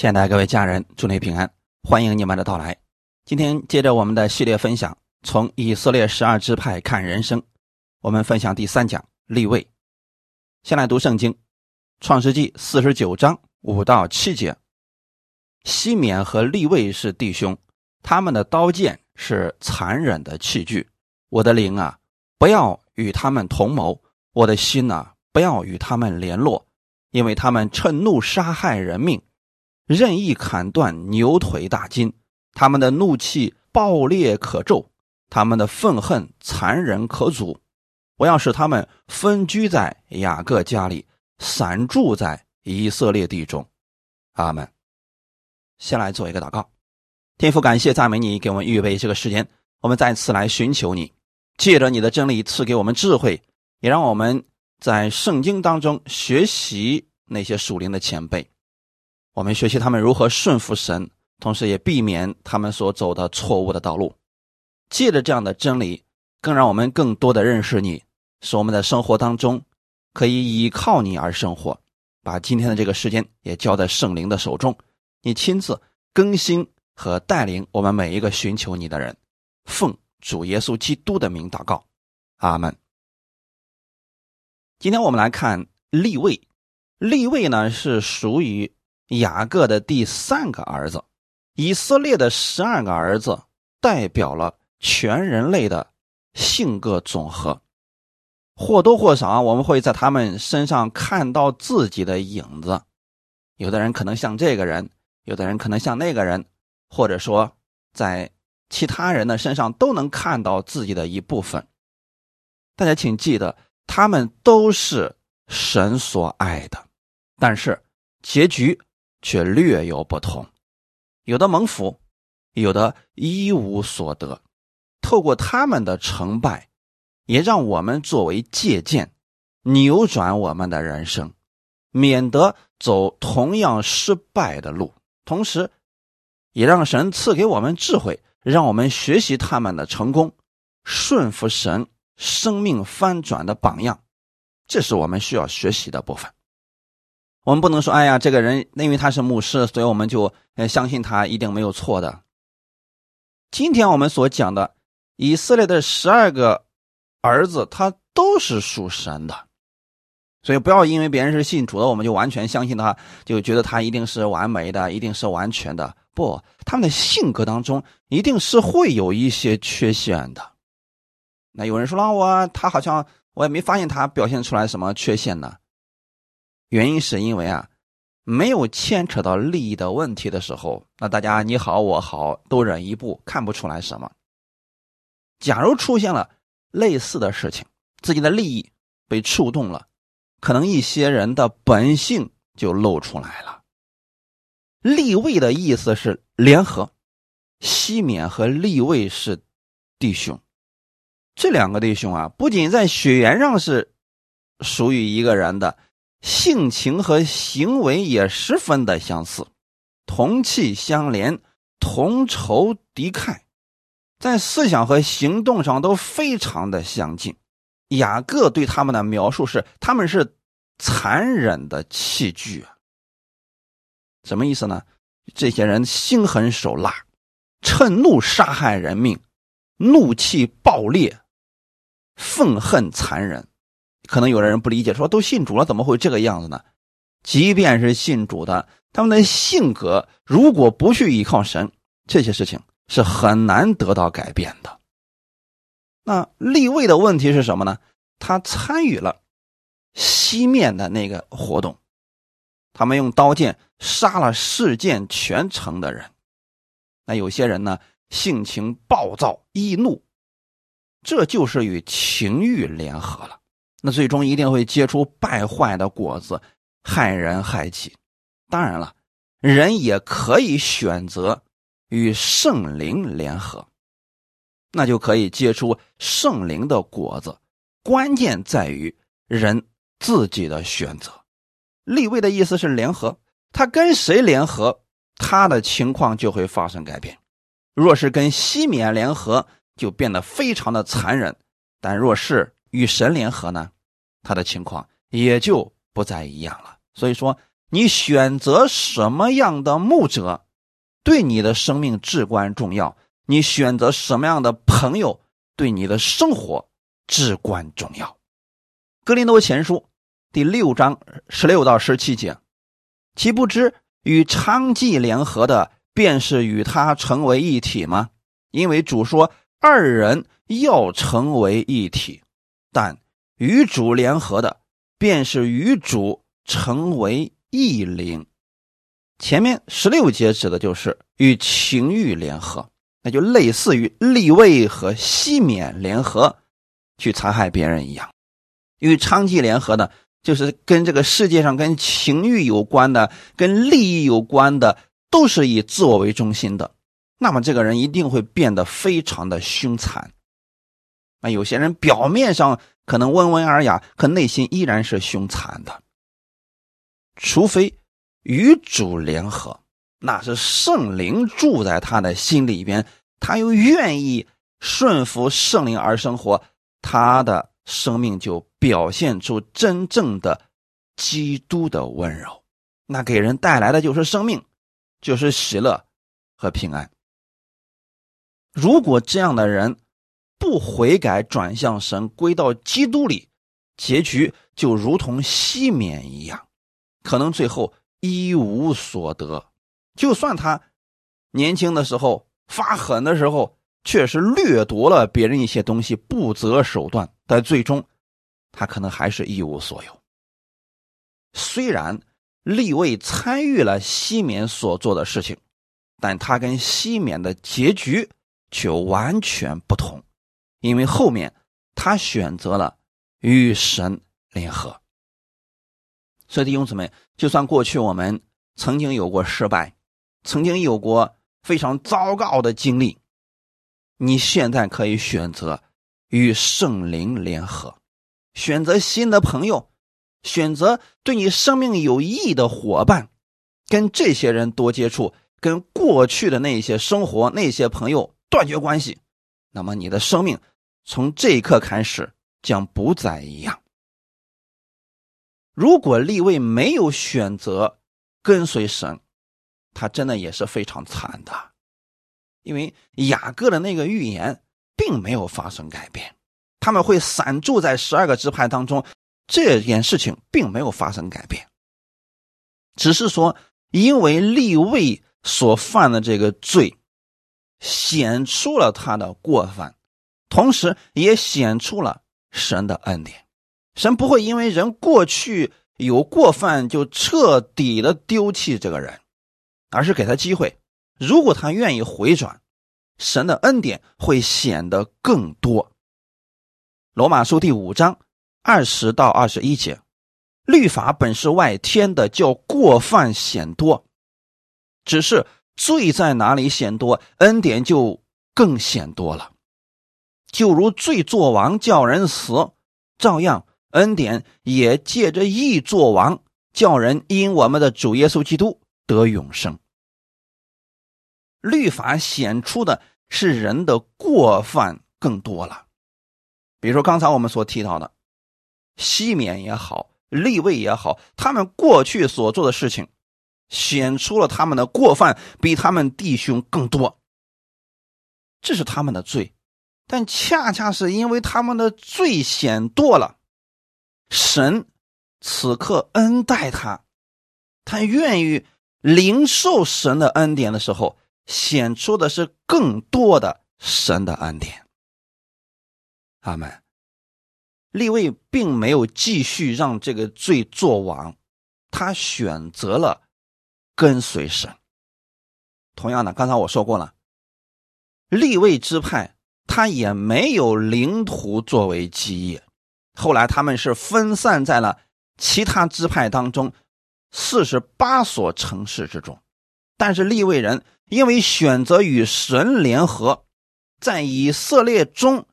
亲爱的各位家人，祝你平安，欢迎你们的到来。今天接着我们的系列分享，从以色列十二支派看人生，我们分享第三讲立位。先来读圣经，《创世纪》四十九章五到七节。西缅和立位是弟兄，他们的刀剑是残忍的器具。我的灵啊，不要与他们同谋；我的心呐，不要与他们联络，因为他们趁怒杀害人命。任意砍断牛腿大筋，他们的怒气暴烈可咒，他们的愤恨残忍可阻。我要使他们分居在雅各家里，散住在以色列地中。阿门。先来做一个祷告，天父，感谢赞美你，给我们预备这个时间，我们再次来寻求你，借着你的真理赐给我们智慧，也让我们在圣经当中学习那些属灵的前辈。我们学习他们如何顺服神，同时也避免他们所走的错误的道路。借着这样的真理，更让我们更多的认识你，使我们在生活当中可以依靠你而生活。把今天的这个时间也交在圣灵的手中，你亲自更新和带领我们每一个寻求你的人。奉主耶稣基督的名祷告，阿门。今天我们来看立位，立位呢是属于。雅各的第三个儿子，以色列的十二个儿子，代表了全人类的性格总和。或多或少，我们会在他们身上看到自己的影子。有的人可能像这个人，有的人可能像那个人，或者说在其他人的身上都能看到自己的一部分。大家请记得，他们都是神所爱的，但是结局。却略有不同，有的蒙福，有的一无所得。透过他们的成败，也让我们作为借鉴，扭转我们的人生，免得走同样失败的路。同时，也让神赐给我们智慧，让我们学习他们的成功，顺服神，生命翻转的榜样。这是我们需要学习的部分。我们不能说，哎呀，这个人因为他是牧师，所以我们就呃相信他一定没有错的。今天我们所讲的以色列的十二个儿子，他都是属神的，所以不要因为别人是信主的，我们就完全相信他，就觉得他一定是完美的，一定是完全的。不，他们的性格当中一定是会有一些缺陷的。那有人说了，我他好像我也没发现他表现出来什么缺陷呢？原因是因为啊，没有牵扯到利益的问题的时候，那大家你好我好都忍一步，看不出来什么。假如出现了类似的事情，自己的利益被触动了，可能一些人的本性就露出来了。立位的意思是联合，西缅和立位是弟兄，这两个弟兄啊，不仅在血缘上是属于一个人的。性情和行为也十分的相似，同气相连，同仇敌忾，在思想和行动上都非常的相近。雅各对他们的描述是：他们是残忍的器具啊。什么意思呢？这些人心狠手辣，趁怒杀害人命，怒气暴烈，愤恨残忍。可能有的人不理解，说都信主了，怎么会这个样子呢？即便是信主的，他们的性格如果不去依靠神，这些事情是很难得到改变的。那立位的问题是什么呢？他参与了西面的那个活动，他们用刀剑杀了事件全城的人。那有些人呢，性情暴躁易怒，这就是与情欲联合了。那最终一定会结出败坏的果子，害人害己。当然了，人也可以选择与圣灵联合，那就可以结出圣灵的果子。关键在于人自己的选择。立位的意思是联合，他跟谁联合，他的情况就会发生改变。若是跟西缅联合，就变得非常的残忍；但若是与神联合呢，他的情况也就不再一样了。所以说，你选择什么样的牧者，对你的生命至关重要；你选择什么样的朋友，对你的生活至关重要。格林多前书第六章十六到十七节，岂不知与娼妓联合的，便是与他成为一体吗？因为主说二人要成为一体，但与主联合的，便是与主成为。异灵，前面十六节指的就是与情欲联合，那就类似于立位和西缅联合去残害别人一样；与娼妓联合的，就是跟这个世界上跟情欲有关的、跟利益有关的，都是以自我为中心的。那么这个人一定会变得非常的凶残。那，有些人表面上可能温文尔雅，可内心依然是凶残的。除非与主联合，那是圣灵住在他的心里边，他又愿意顺服圣灵而生活，他的生命就表现出真正的基督的温柔，那给人带来的就是生命，就是喜乐和平安。如果这样的人不悔改，转向神，归到基督里，结局就如同西缅一样。可能最后一无所得，就算他年轻的时候发狠的时候，确实掠夺了别人一些东西，不择手段，但最终他可能还是一无所有。虽然立位参与了西缅所做的事情，但他跟西缅的结局却完全不同，因为后面他选择了与神联合。所以弟兄姊妹，就算过去我们曾经有过失败，曾经有过非常糟糕的经历，你现在可以选择与圣灵联合，选择新的朋友，选择对你生命有益的伙伴，跟这些人多接触，跟过去的那些生活、那些朋友断绝关系，那么你的生命从这一刻开始将不再一样。如果立位没有选择跟随神，他真的也是非常惨的，因为雅各的那个预言并没有发生改变，他们会散住在十二个支派当中，这件事情并没有发生改变，只是说因为立位所犯的这个罪，显出了他的过犯，同时也显出了神的恩典。神不会因为人过去有过犯就彻底的丢弃这个人，而是给他机会。如果他愿意回转，神的恩典会显得更多。罗马书第五章二十到二十一节，律法本是外天的，叫过犯显多；只是罪在哪里显多，恩典就更显多了。就如罪作王，叫人死，照样。恩典也借着义作王，叫人因我们的主耶稣基督得永生。律法显出的是人的过犯更多了，比如说刚才我们所提到的，西缅也好，立位也好，他们过去所做的事情，显出了他们的过犯比他们弟兄更多，这是他们的罪，但恰恰是因为他们的罪显多了。神此刻恩待他，他愿意领受神的恩典的时候，显出的是更多的神的恩典。阿门。立位并没有继续让这个罪作王，他选择了跟随神。同样的，刚才我说过了，立位支派他也没有领土作为基业。后来他们是分散在了其他支派当中四十八所城市之中，但是利未人因为选择与神联合，在以色列中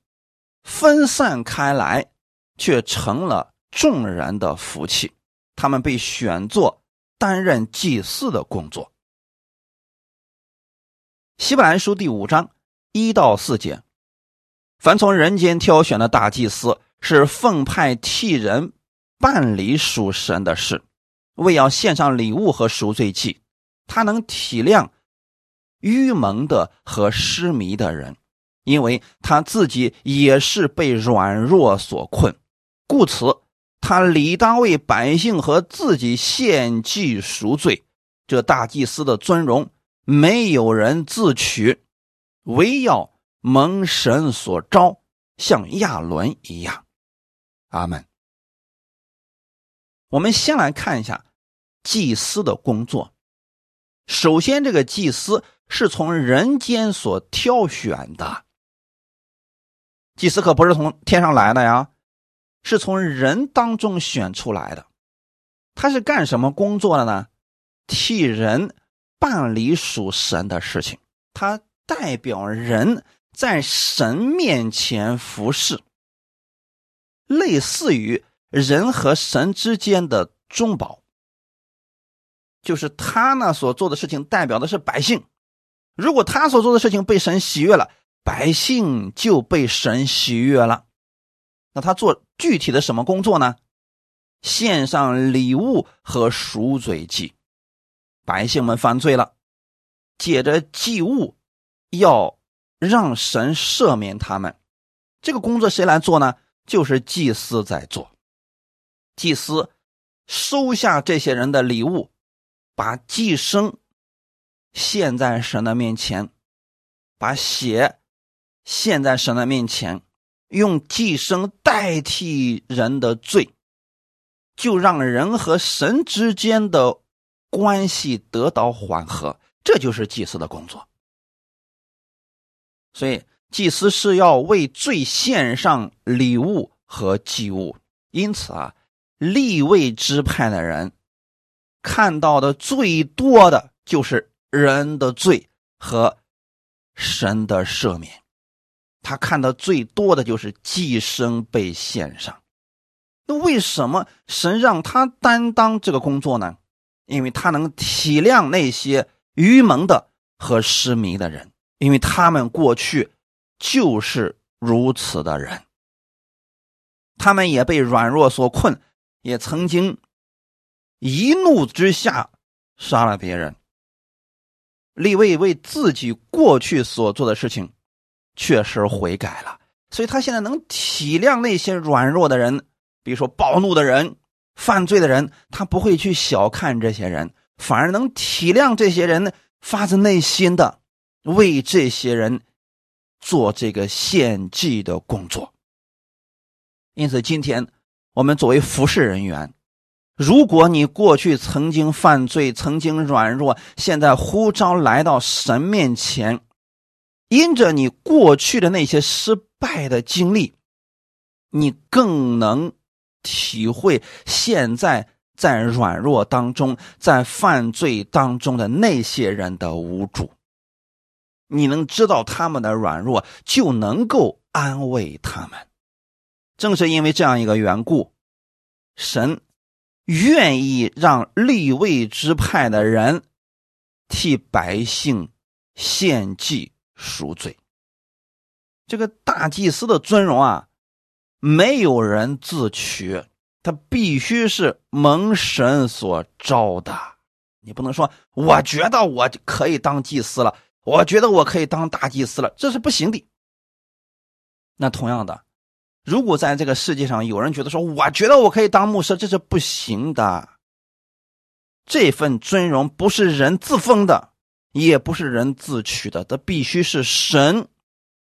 分散开来，却成了众人的福气。他们被选作担任祭祀的工作。希伯来书第五章一到四节，凡从人间挑选的大祭司。是奉派替人办理属神的事，为要献上礼物和赎罪祭，他能体谅愚蒙的和失迷的人，因为他自己也是被软弱所困，故此他理当为百姓和自己献祭赎罪。这大祭司的尊荣，没有人自取，唯要蒙神所招，像亚伦一样。阿门。我们先来看一下祭司的工作。首先，这个祭司是从人间所挑选的。祭司可不是从天上来的呀，是从人当中选出来的。他是干什么工作的呢？替人办理属神的事情。他代表人在神面前服侍，类似于。人和神之间的中保，就是他呢所做的事情，代表的是百姓。如果他所做的事情被神喜悦了，百姓就被神喜悦了。那他做具体的什么工作呢？献上礼物和赎罪祭。百姓们犯罪了，借着祭物要让神赦免他们。这个工作谁来做呢？就是祭司在做。祭司收下这些人的礼物，把祭牲献在神的面前，把血献在神的面前，用祭牲代替人的罪，就让人和神之间的关系得到缓和。这就是祭司的工作。所以，祭司是要为罪献上礼物和祭物。因此啊。立位支派的人看到的最多的就是人的罪和神的赦免，他看到最多的就是寄生被献上。那为什么神让他担当这个工作呢？因为他能体谅那些愚蒙的和失迷的人，因为他们过去就是如此的人，他们也被软弱所困。也曾经一怒之下杀了别人。立位为自己过去所做的事情确实悔改了，所以他现在能体谅那些软弱的人，比如说暴怒的人、犯罪的人，他不会去小看这些人，反而能体谅这些人，发自内心的为这些人做这个献祭的工作。因此，今天。我们作为服侍人员，如果你过去曾经犯罪、曾经软弱，现在呼召来到神面前，因着你过去的那些失败的经历，你更能体会现在在软弱当中、在犯罪当中的那些人的无助。你能知道他们的软弱，就能够安慰他们。正是因为这样一个缘故，神愿意让立位之派的人替百姓献祭赎罪。这个大祭司的尊荣啊，没有人自取，他必须是蒙神所招的。你不能说我觉得我可以当祭司了，我觉得我可以当大祭司了，这是不行的。那同样的。如果在这个世界上有人觉得说，我觉得我可以当牧师，这是不行的。这份尊荣不是人自封的，也不是人自取的，这必须是神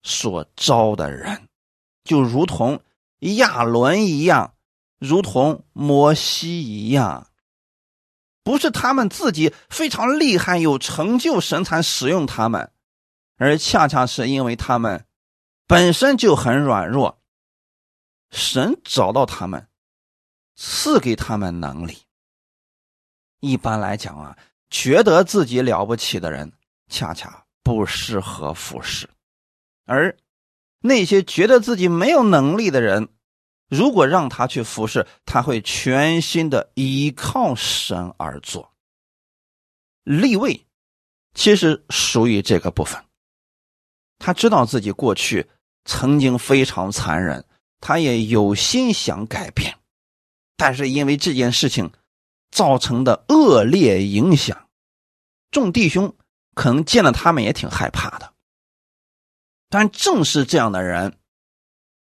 所招的人，就如同亚伦一样，如同摩西一样，不是他们自己非常厉害有成就，神才使用他们，而恰恰是因为他们本身就很软弱。神找到他们，赐给他们能力。一般来讲啊，觉得自己了不起的人，恰恰不适合服侍；而那些觉得自己没有能力的人，如果让他去服侍，他会全心的依靠神而做。立位其实属于这个部分，他知道自己过去曾经非常残忍。他也有心想改变，但是因为这件事情造成的恶劣影响，众弟兄可能见了他们也挺害怕的。但正是这样的人，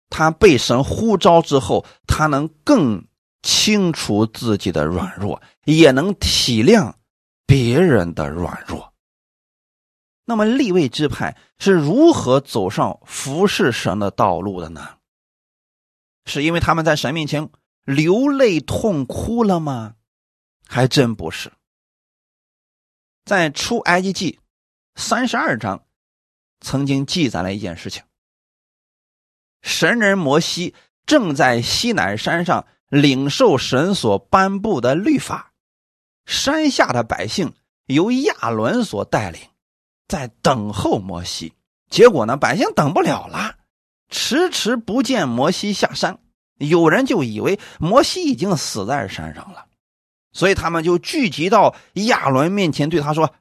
他被神呼召之后，他能更清楚自己的软弱，也能体谅别人的软弱。那么立位之派是如何走上服侍神的道路的呢？是因为他们在神面前流泪痛哭了吗？还真不是。在出埃及记三十二章，曾经记载了一件事情：神人摩西正在西南山上领受神所颁布的律法，山下的百姓由亚伦所带领。在等候摩西，结果呢，百姓等不了了，迟迟不见摩西下山，有人就以为摩西已经死在山上了，所以他们就聚集到亚伦面前，对他说：“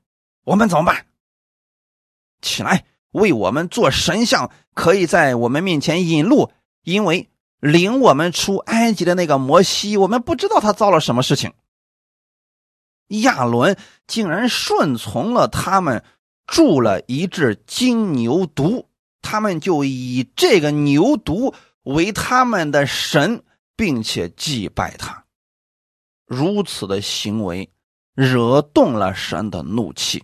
我们怎么办？起来，为我们做神像，可以在我们面前引路，因为领我们出埃及的那个摩西，我们不知道他遭了什么事情。”亚伦竟然顺从了他们。铸了一只金牛犊，他们就以这个牛犊为他们的神，并且祭拜他。如此的行为惹动了神的怒气。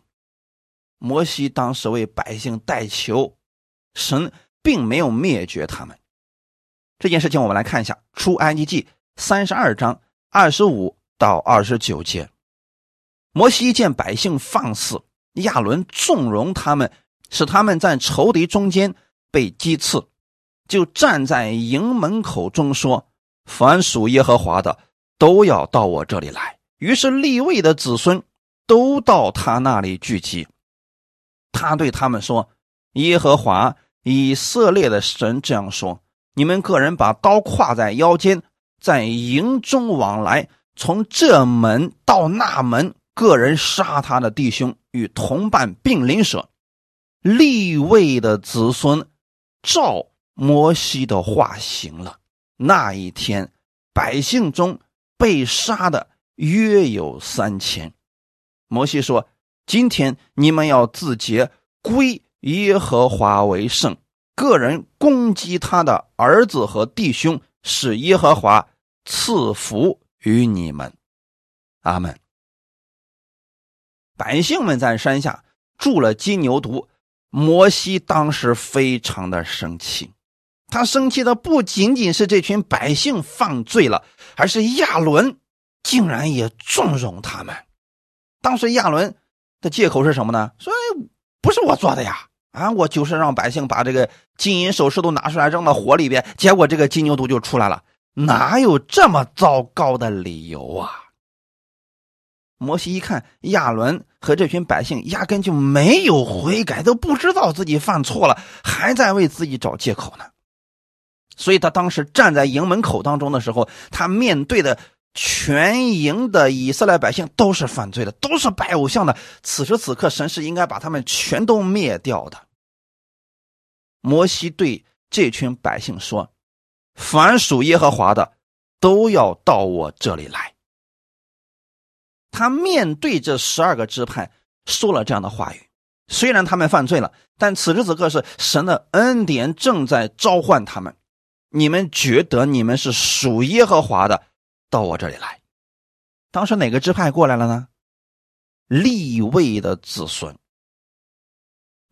摩西当时为百姓代求，神并没有灭绝他们。这件事情我们来看一下《出埃及记》三十二章二十五到二十九节。摩西见百姓放肆。亚伦纵容他们，使他们在仇敌中间被击刺，就站在营门口中说：“凡属耶和华的，都要到我这里来。”于是立位的子孙都到他那里聚集。他对他们说：“耶和华以色列的神这样说：你们个人把刀挎在腰间，在营中往来，从这门到那门。”个人杀他的弟兄与同伴并邻舍，立位的子孙照摩西的话行了。那一天，百姓中被杀的约有三千。摩西说：“今天你们要自洁，归耶和华为圣。个人攻击他的儿子和弟兄，使耶和华赐福于你们。”阿门。百姓们在山下筑了金牛犊，摩西当时非常的生气。他生气的不仅仅是这群百姓犯罪了，而是亚伦竟然也纵容他们。当时亚伦的借口是什么呢？说不是我做的呀，啊，我就是让百姓把这个金银首饰都拿出来扔到火里边，结果这个金牛犊就出来了。哪有这么糟糕的理由啊？摩西一看，亚伦和这群百姓压根就没有悔改，都不知道自己犯错了，还在为自己找借口呢。所以他当时站在营门口当中的时候，他面对的全营的以色列百姓都是犯罪的，都是拜偶像的。此时此刻，神是应该把他们全都灭掉的。摩西对这群百姓说：“凡属耶和华的，都要到我这里来。”他面对这十二个支派说了这样的话语，虽然他们犯罪了，但此时此刻是神的恩典正在召唤他们。你们觉得你们是属耶和华的，到我这里来。当时哪个支派过来了呢？立位的子孙。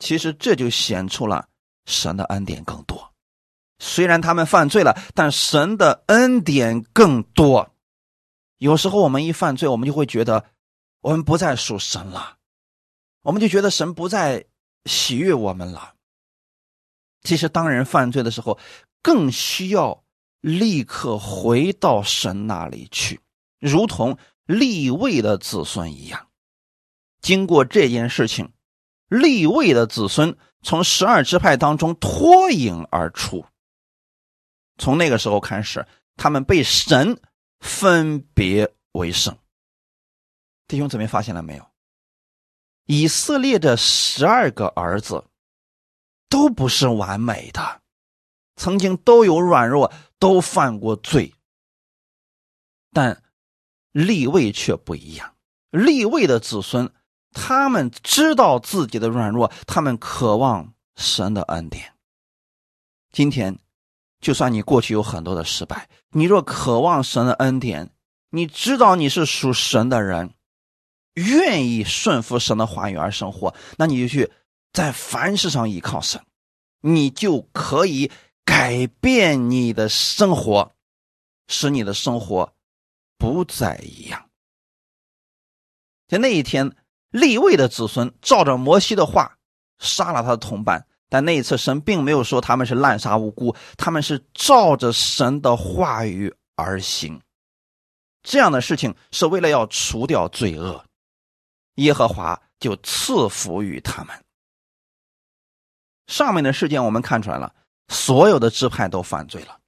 其实这就显出了神的恩典更多。虽然他们犯罪了，但神的恩典更多。有时候我们一犯罪，我们就会觉得我们不再属神了，我们就觉得神不再喜悦我们了。其实，当人犯罪的时候，更需要立刻回到神那里去，如同立位的子孙一样。经过这件事情，立位的子孙从十二支派当中脱颖而出。从那个时候开始，他们被神。分别为圣，弟兄姊妹发现了没有？以色列的十二个儿子都不是完美的，曾经都有软弱，都犯过罪。但立位却不一样，立位的子孙，他们知道自己的软弱，他们渴望神的恩典。今天，就算你过去有很多的失败，你若渴望神的恩典，你知道你是属神的人，愿意顺服神的话语而生活，那你就去在凡事上依靠神，你就可以改变你的生活，使你的生活不再一样。在那一天，立位的子孙照着摩西的话杀了他的同伴。但那一次，神并没有说他们是滥杀无辜，他们是照着神的话语而行。这样的事情是为了要除掉罪恶，耶和华就赐福于他们。上面的事件我们看出来了，所有的支派都犯罪了，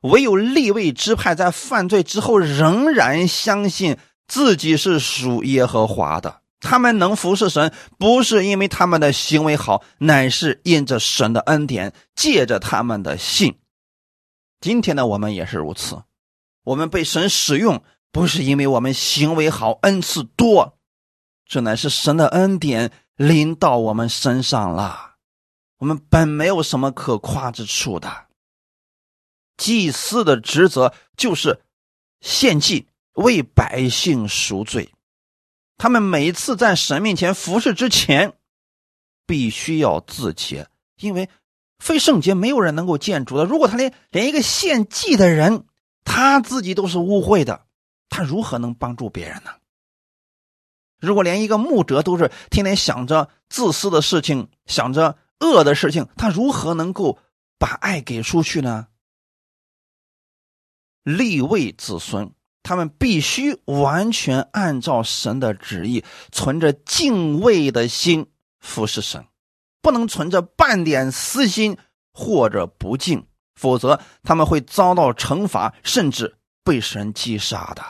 唯有立位支派在犯罪之后仍然相信自己是属耶和华的。他们能服侍神，不是因为他们的行为好，乃是因着神的恩典，借着他们的信。今天的我们也是如此，我们被神使用，不是因为我们行为好、恩赐多，这乃是神的恩典临到我们身上了。我们本没有什么可夸之处的。祭司的职责就是献祭，为百姓赎罪。他们每次在神面前服侍之前，必须要自洁，因为非圣洁没有人能够见主的。如果他连连一个献祭的人，他自己都是污秽的，他如何能帮助别人呢？如果连一个牧者都是天天想着自私的事情，想着恶的事情，他如何能够把爱给出去呢？立位子孙。他们必须完全按照神的旨意，存着敬畏的心服侍神，不能存着半点私心或者不敬，否则他们会遭到惩罚，甚至被神击杀的。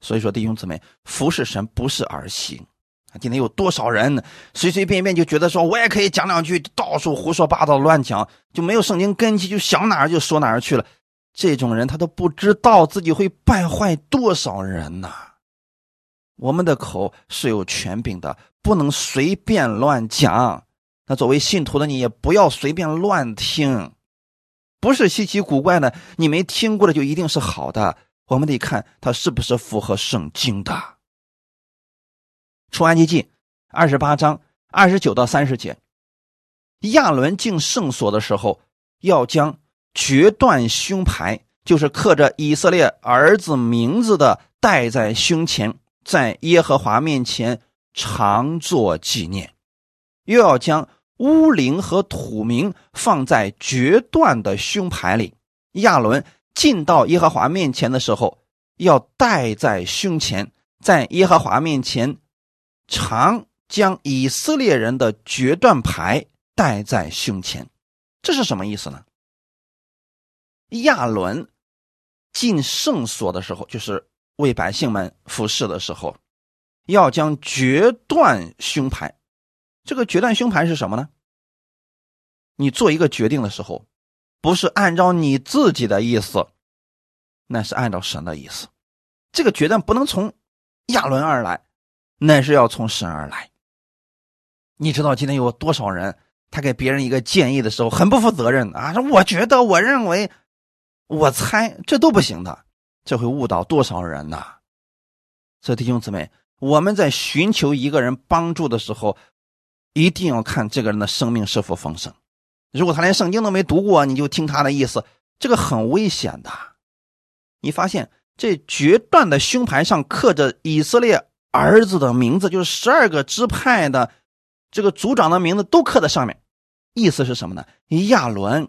所以说，弟兄姊妹，服侍神不是儿戏。今天有多少人随随便便就觉得说，我也可以讲两句，到处胡说八道、乱讲，就没有圣经根基，就想哪儿就说哪儿去了。这种人他都不知道自己会败坏多少人呐！我们的口是有权柄的，不能随便乱讲。那作为信徒的你也不要随便乱听，不是稀奇古怪的，你没听过的就一定是好的。我们得看他是不是符合圣经的。出埃及记二十八章二十九到三十节，亚伦进圣所的时候要将。决断胸牌就是刻着以色列儿子名字的，戴在胸前，在耶和华面前常做纪念。又要将乌灵和土名放在决断的胸牌里。亚伦进到耶和华面前的时候，要戴在胸前，在耶和华面前常将以色列人的决断牌戴在胸前。这是什么意思呢？亚伦进圣所的时候，就是为百姓们服侍的时候，要将决断胸牌。这个决断胸牌是什么呢？你做一个决定的时候，不是按照你自己的意思，那是按照神的意思。这个决断不能从亚伦而来，乃是要从神而来。你知道今天有多少人，他给别人一个建议的时候很不负责任啊？说我觉得，我认为。我猜这都不行的，这会误导多少人呢？所以弟兄姊妹，我们在寻求一个人帮助的时候，一定要看这个人的生命是否丰盛。如果他连圣经都没读过，你就听他的意思，这个很危险的。你发现这决断的胸牌上刻着以色列儿子的名字，就是十二个支派的这个族长的名字都刻在上面，意思是什么呢？亚伦。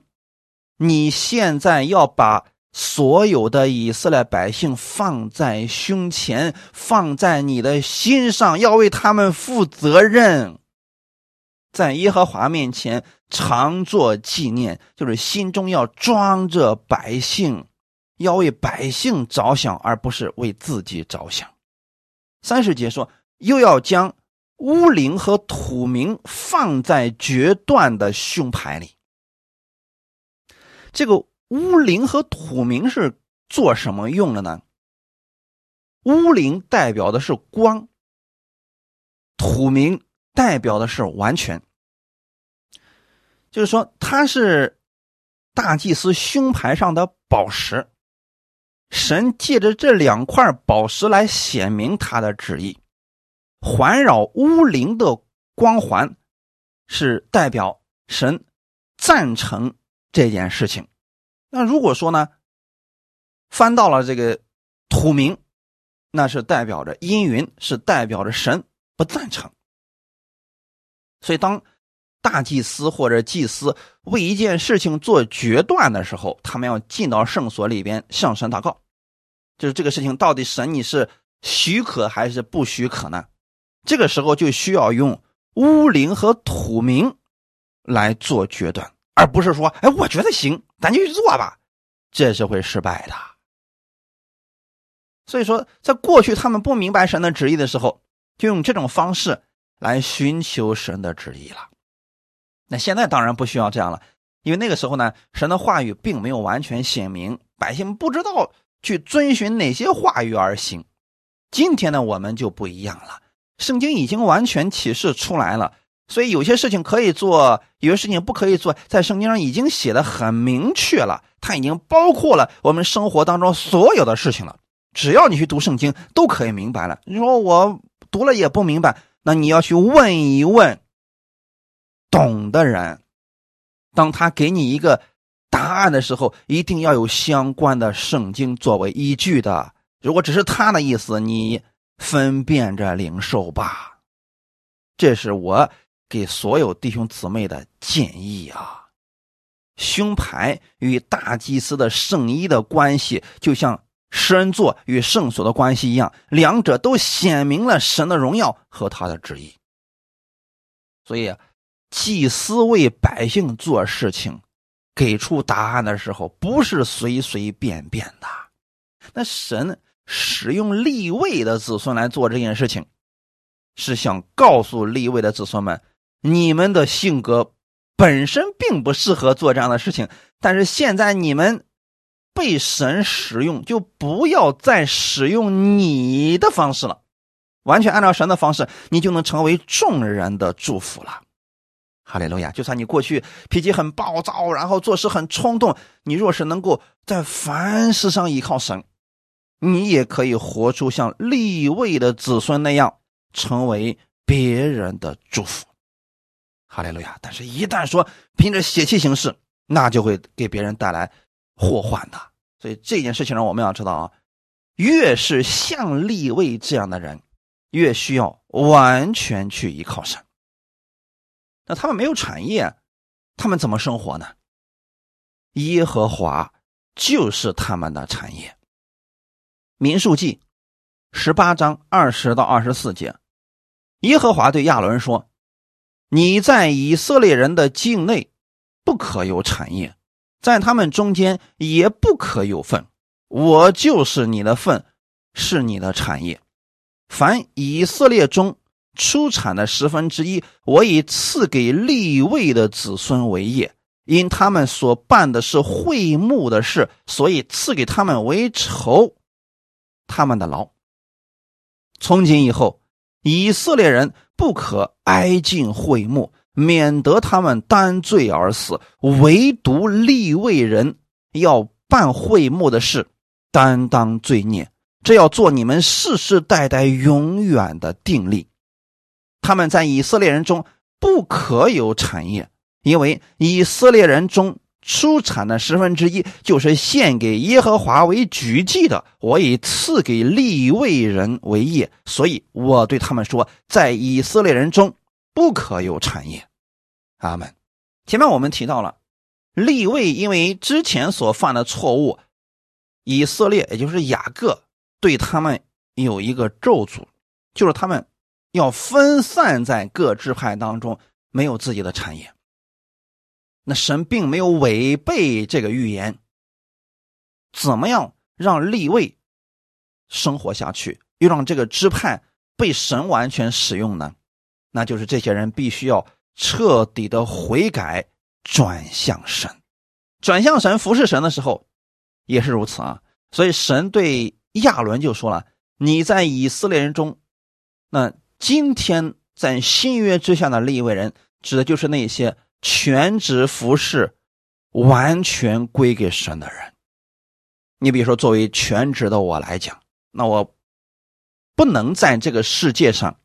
你现在要把所有的以色列百姓放在胸前，放在你的心上，要为他们负责任，在耶和华面前常做纪念，就是心中要装着百姓，要为百姓着想，而不是为自己着想。三十节说，又要将乌灵和土名放在决断的胸牌里。这个乌灵和土名是做什么用的呢？乌灵代表的是光，土明代表的是完全。就是说，它是大祭司胸牌上的宝石，神借着这两块宝石来显明他的旨意。环绕乌灵的光环，是代表神赞成这件事情。那如果说呢，翻到了这个土明，那是代表着阴云，是代表着神不赞成。所以当。大祭司或者祭司为一件事情做决断的时候，他们要进到圣所里边向神祷告，就是这个事情到底神你是许可还是不许可呢？这个时候就需要用巫灵和土名来做决断，而不是说，哎，我觉得行，咱就去做吧，这是会失败的。所以说，在过去他们不明白神的旨意的时候，就用这种方式来寻求神的旨意了。那现在当然不需要这样了，因为那个时候呢，神的话语并没有完全显明，百姓不知道去遵循哪些话语而行。今天呢，我们就不一样了，圣经已经完全启示出来了，所以有些事情可以做，有些事情不可以做，在圣经上已经写的很明确了，它已经包括了我们生活当中所有的事情了。只要你去读圣经，都可以明白了。你说我读了也不明白，那你要去问一问。懂的人，当他给你一个答案的时候，一定要有相关的圣经作为依据的。如果只是他的意思，你分辨着领受吧。这是我给所有弟兄姊妹的建议啊。胸牌与大祭司的圣衣的关系，就像诗人座与圣所的关系一样，两者都显明了神的荣耀和他的旨意。所以。祭司为百姓做事情，给出答案的时候，不是随随便便的。那神使用立位的子孙来做这件事情，是想告诉立位的子孙们：你们的性格本身并不适合做这样的事情，但是现在你们被神使用，就不要再使用你的方式了，完全按照神的方式，你就能成为众人的祝福了。哈利路亚！就算你过去脾气很暴躁，然后做事很冲动，你若是能够在凡事上依靠神，你也可以活出像立位的子孙那样，成为别人的祝福。哈利路亚！但是，一旦说凭着血气行事，那就会给别人带来祸患的。所以这件事情上，我们要知道啊，越是像立位这样的人，越需要完全去依靠神。那他们没有产业，他们怎么生活呢？耶和华就是他们的产业。民数记十八章二十到二十四节，耶和华对亚伦说：“你在以色列人的境内不可有产业，在他们中间也不可有份。我就是你的份，是你的产业。凡以色列中。”出产的十分之一，我以赐给立位的子孙为业，因他们所办的是会幕的事，所以赐给他们为仇他们的劳。从今以后，以色列人不可挨近会幕，免得他们担罪而死；唯独立位人要办会幕的事，担当罪孽，这要做你们世世代代永远的定力。他们在以色列人中不可有产业，因为以色列人中出产的十分之一就是献给耶和华为举祭的。我以赐给立位人为业，所以我对他们说，在以色列人中不可有产业。阿门。前面我们提到了立位，因为之前所犯的错误，以色列也就是雅各对他们有一个咒诅，就是他们。要分散在各支派当中，没有自己的产业。那神并没有违背这个预言。怎么样让立位生活下去，又让这个支派被神完全使用呢？那就是这些人必须要彻底的悔改，转向神，转向神服侍神的时候，也是如此啊。所以神对亚伦就说了。你在以色列人中，那今天在新约之下的立位人，指的就是那些全职服侍、完全归给神的人。你比如说，作为全职的我来讲，那我不能在这个世界上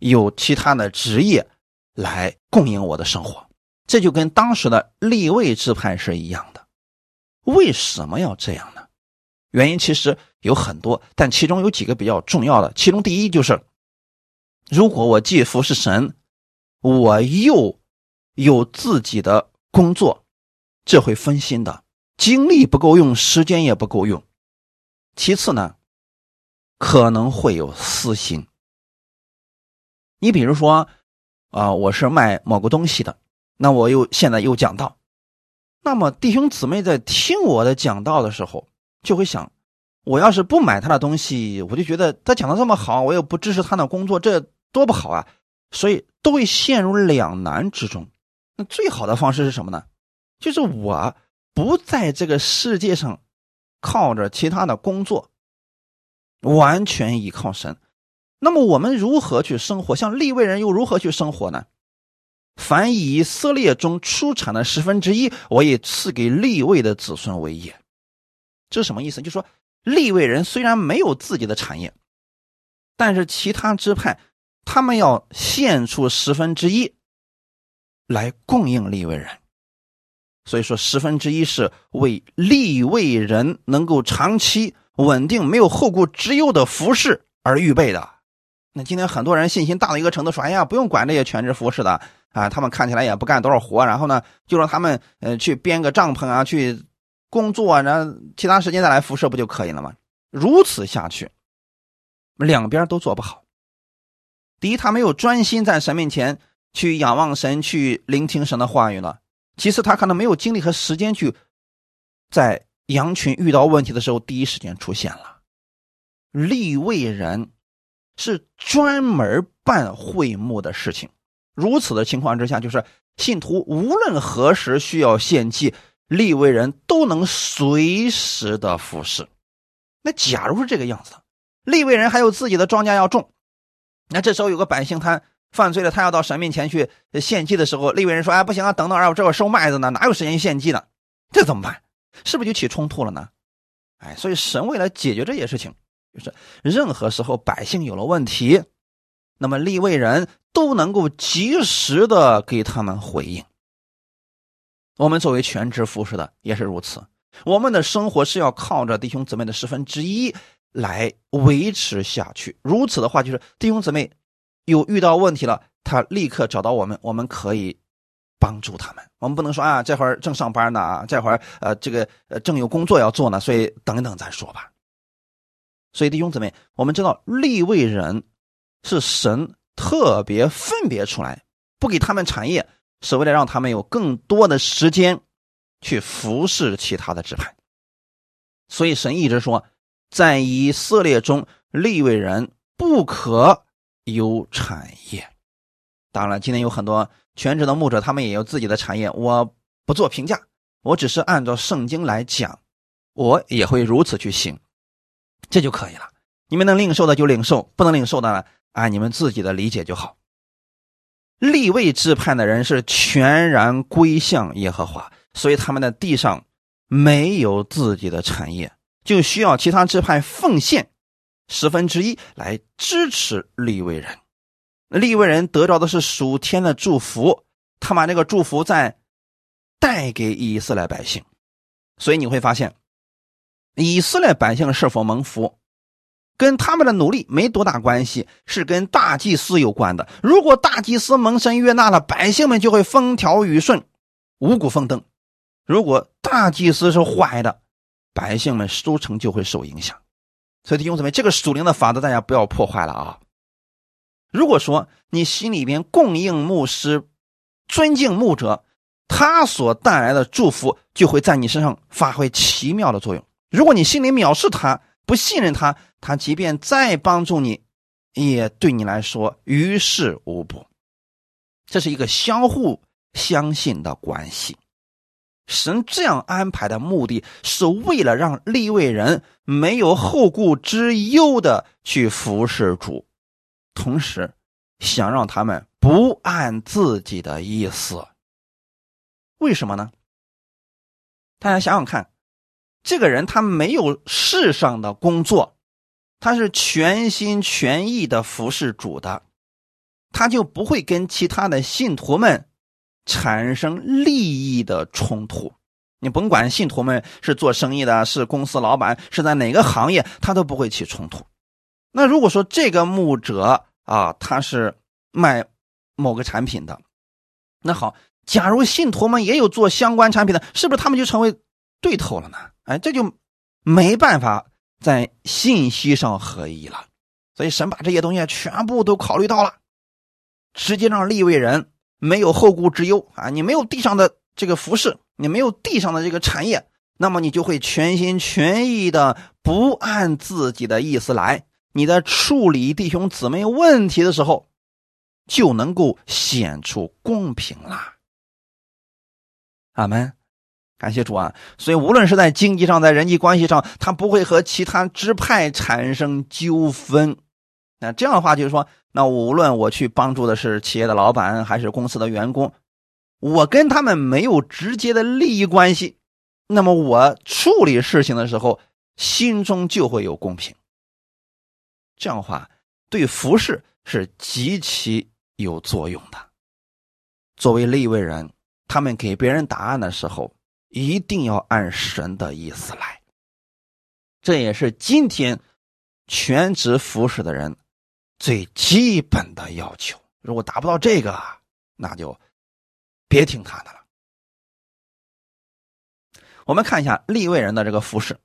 有其他的职业来供应我的生活，这就跟当时的立位支派是一样的。为什么要这样呢？原因其实有很多，但其中有几个比较重要的。其中第一就是，如果我既服侍神，我又有自己的工作，这会分心的，精力不够用，时间也不够用。其次呢，可能会有私心。你比如说，啊，我是卖某个东西的，那我又现在又讲到，那么弟兄姊妹在听我的讲道的时候。就会想，我要是不买他的东西，我就觉得他讲的这么好，我又不支持他的工作，这多不好啊！所以都会陷入两难之中。那最好的方式是什么呢？就是我不在这个世界上靠着其他的工作，完全依靠神。那么我们如何去生活？像立位人又如何去生活呢？凡以色列中出产的十分之一，我也赐给立位的子孙为业。这是什么意思？就说立位人虽然没有自己的产业，但是其他支派他们要献出十分之一来供应立位人，所以说十分之一是为立位人能够长期稳定、没有后顾之忧的服侍而预备的。那今天很多人信心大到一个程度，说：“哎呀，不用管这些全职服侍的啊，他们看起来也不干多少活，然后呢，就让他们呃去编个帐篷啊，去。”工作啊，然后其他时间再来辐射不就可以了吗？如此下去，两边都做不好。第一，他没有专心在神面前去仰望神、去聆听神的话语了；其次，他可能没有精力和时间去在羊群遇到问题的时候第一时间出现了。立位人是专门办会幕的事情，如此的情况之下，就是信徒无论何时需要献祭。立位人都能随时的服侍。那假如是这个样子，立位人还有自己的庄稼要种，那这时候有个百姓他犯罪了，他要到神面前去献祭的时候，立位人说：“哎，不行啊，等等啊，我这会收麦子呢，哪有时间去献祭呢？这怎么办？是不是就起冲突了呢？”哎，所以神为了解决这些事情，就是任何时候百姓有了问题，那么立位人都能够及时的给他们回应。我们作为全职服侍的也是如此，我们的生活是要靠着弟兄姊妹的十分之一来维持下去。如此的话，就是弟兄姊妹有遇到问题了，他立刻找到我们，我们可以帮助他们。我们不能说啊，这会儿正上班呢啊，这会儿呃这个呃正有工作要做呢，所以等等再说吧。所以弟兄姊妹，我们知道立位人是神特别分别出来，不给他们产业。是为了让他们有更多的时间去服侍其他的支派，所以神一直说，在以色列中立位人不可有产业。当然，今天有很多全职的牧者，他们也有自己的产业，我不做评价，我只是按照圣经来讲，我也会如此去行，这就可以了。你们能领受的就领受，不能领受的呢按你们自己的理解就好。立位支派的人是全然归向耶和华，所以他们的地上没有自己的产业，就需要其他支派奉献十分之一来支持立位人。立位人得着的是属天的祝福，他把这个祝福再带给以色列百姓，所以你会发现，以色列百姓是否蒙福。跟他们的努力没多大关系，是跟大祭司有关的。如果大祭司蒙神悦纳了，百姓们就会风调雨顺，五谷丰登；如果大祭司是坏的，百姓们收成就会受影响。所以弟兄姊妹，这个属灵的法则大家不要破坏了啊！如果说你心里边供应牧师、尊敬牧者，他所带来的祝福就会在你身上发挥奇妙的作用。如果你心里藐视他，不信任他，他即便再帮助你，也对你来说于事无补。这是一个相互相信的关系。神这样安排的目的是为了让立位人没有后顾之忧的去服侍主，同时想让他们不按自己的意思。为什么呢？大家想想看，这个人他没有世上的工作，他是全心全意的服侍主的，他就不会跟其他的信徒们。产生利益的冲突，你甭管信徒们是做生意的，是公司老板，是在哪个行业，他都不会起冲突。那如果说这个牧者啊，他是卖某个产品的，那好，假如信徒们也有做相关产品的，是不是他们就成为对头了呢？哎，这就没办法在信息上合一了。所以神把这些东西全部都考虑到了，直接让立位人。没有后顾之忧啊！你没有地上的这个服饰，你没有地上的这个产业，那么你就会全心全意的不按自己的意思来。你在处理弟兄姊妹问题的时候，就能够显出公平啦。阿门，感谢主啊！所以无论是在经济上，在人际关系上，他不会和其他支派产生纠纷。那这样的话，就是说。那无论我去帮助的是企业的老板还是公司的员工，我跟他们没有直接的利益关系，那么我处理事情的时候心中就会有公平。这样的话对服饰是极其有作用的。作为立位人，他们给别人答案的时候一定要按神的意思来。这也是今天全职服侍的人。最基本的要求，如果达不到这个，那就别听他的了。我们看一下立位人的这个服饰，《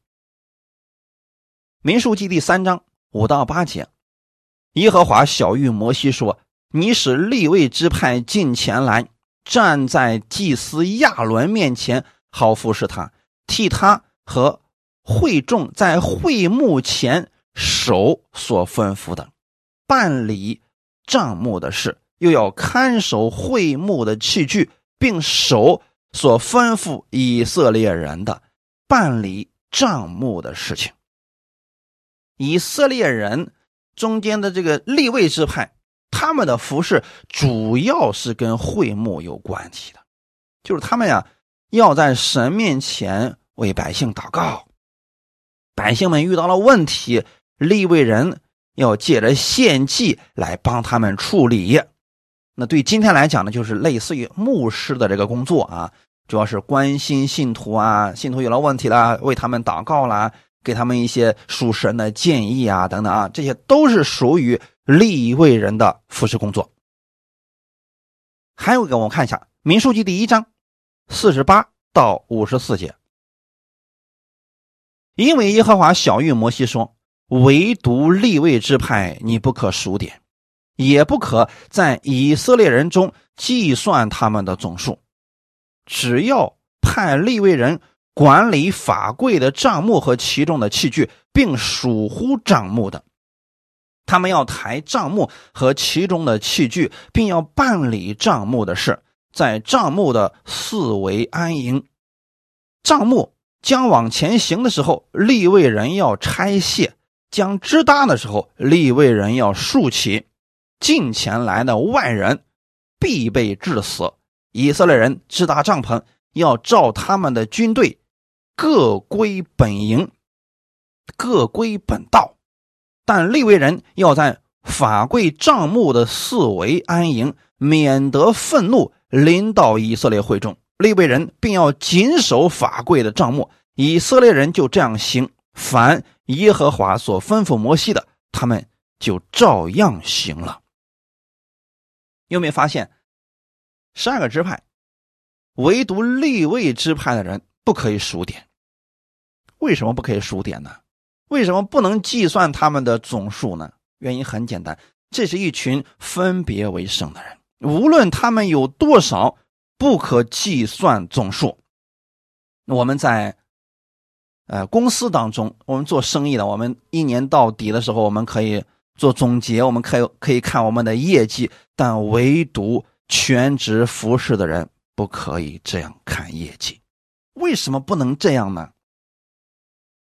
民数记》第三章五到八节，耶和华小玉摩西说：“你使立位之派进前来，站在祭司亚伦面前，好服侍他，替他和会众在会幕前守所吩咐的。”办理账目的事，又要看守会幕的器具，并守所吩咐以色列人的办理账目的事情。以色列人中间的这个立位之派，他们的服饰主要是跟会幕有关系的，就是他们呀要在神面前为百姓祷告，百姓们遇到了问题，立位人。要借着献祭来帮他们处理，那对今天来讲呢，就是类似于牧师的这个工作啊，主要是关心信徒啊，信徒有了问题了，为他们祷告啦，给他们一些属神的建议啊，等等啊，这些都是属于立位人的服侍工作。还有一个，我们看一下《民数记》第一章四十八到五十四节，因为耶和华小谕摩西说。唯独立位之派，你不可数点，也不可在以色列人中计算他们的总数。只要派立位人管理法柜的账目和其中的器具，并属乎账目的，他们要抬账目和其中的器具，并要办理账目的事，在账目的四围安营。账目将往前行的时候，立位人要拆卸。将支搭的时候，立位人要竖起，近前来的外人必被致死。以色列人支搭帐篷，要照他们的军队各归本营，各归本道。但立位人要在法柜帐幕的四围安营，免得愤怒临到以色列会众。立位人并要谨守法柜的帐幕。以色列人就这样行，凡。耶和华所吩咐摩西的，他们就照样行了。有没有发现，十二个支派，唯独立位支派的人不可以数点？为什么不可以数点呢？为什么不能计算他们的总数呢？原因很简单，这是一群分别为圣的人，无论他们有多少，不可计算总数。我们在。呃，公司当中，我们做生意的，我们一年到底的时候，我们可以做总结，我们可以可以看我们的业绩，但唯独全职服侍的人不可以这样看业绩。为什么不能这样呢？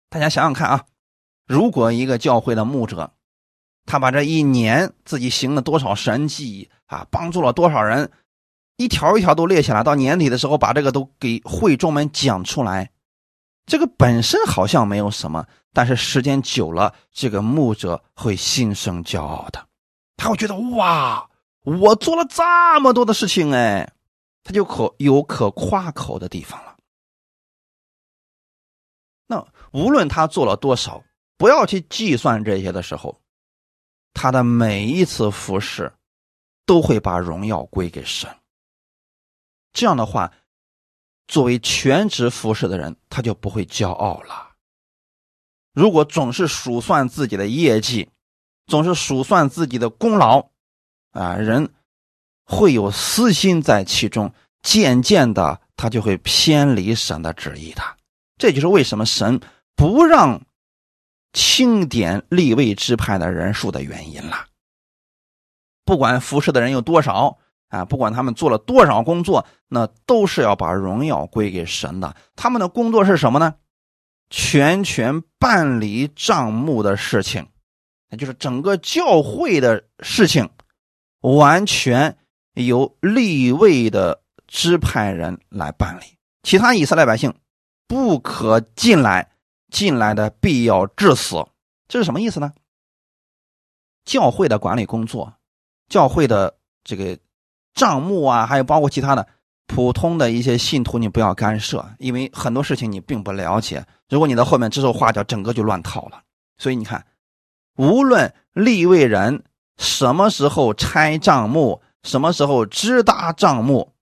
大家想想看啊，如果一个教会的牧者，他把这一年自己行了多少神迹啊，帮助了多少人，一条一条都列下来，到年底的时候把这个都给会众们讲出来，这个本身好像没有什么，但是时间久了，这个牧者会心生骄傲的，他会觉得哇，我做了这么多的事情哎，他就可有可夸口的地方了。那无论他做了多少，不要去计算这些的时候，他的每一次服侍都会把荣耀归给神。这样的话，作为全职服侍的人，他就不会骄傲了。如果总是数算自己的业绩，总是数算自己的功劳，啊，人会有私心在其中，渐渐的他就会偏离神的旨意的。这就是为什么神不让清点立位支派的人数的原因了。不管服侍的人有多少啊，不管他们做了多少工作，那都是要把荣耀归给神的。他们的工作是什么呢？全权办理账目的事情，那就是整个教会的事情，完全由立位的支派人来办理，其他以色列百姓。不可进来，进来的必要致死。这是什么意思呢？教会的管理工作，教会的这个账目啊，还有包括其他的普通的一些信徒，你不要干涉，因为很多事情你并不了解。如果你到后面指手画脚，整个就乱套了。所以你看，无论立位人什么时候拆账目，什么时候支搭账目，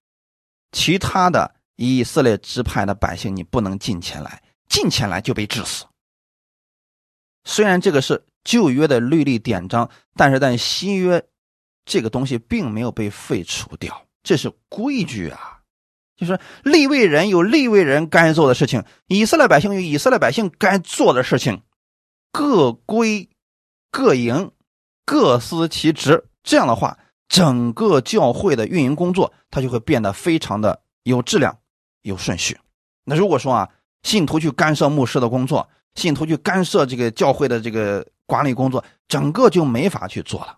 其他的。以色列支派的百姓，你不能进前来，进前来就被治死。虽然这个是旧约的律例典章，但是在新约，这个东西并没有被废除掉，这是规矩啊。就是立位人有立位人该做的事情，以色列百姓有以色列百姓该做的事情，各归各营，各司其职。这样的话，整个教会的运营工作，它就会变得非常的有质量。有顺序，那如果说啊，信徒去干涉牧师的工作，信徒去干涉这个教会的这个管理工作，整个就没法去做了。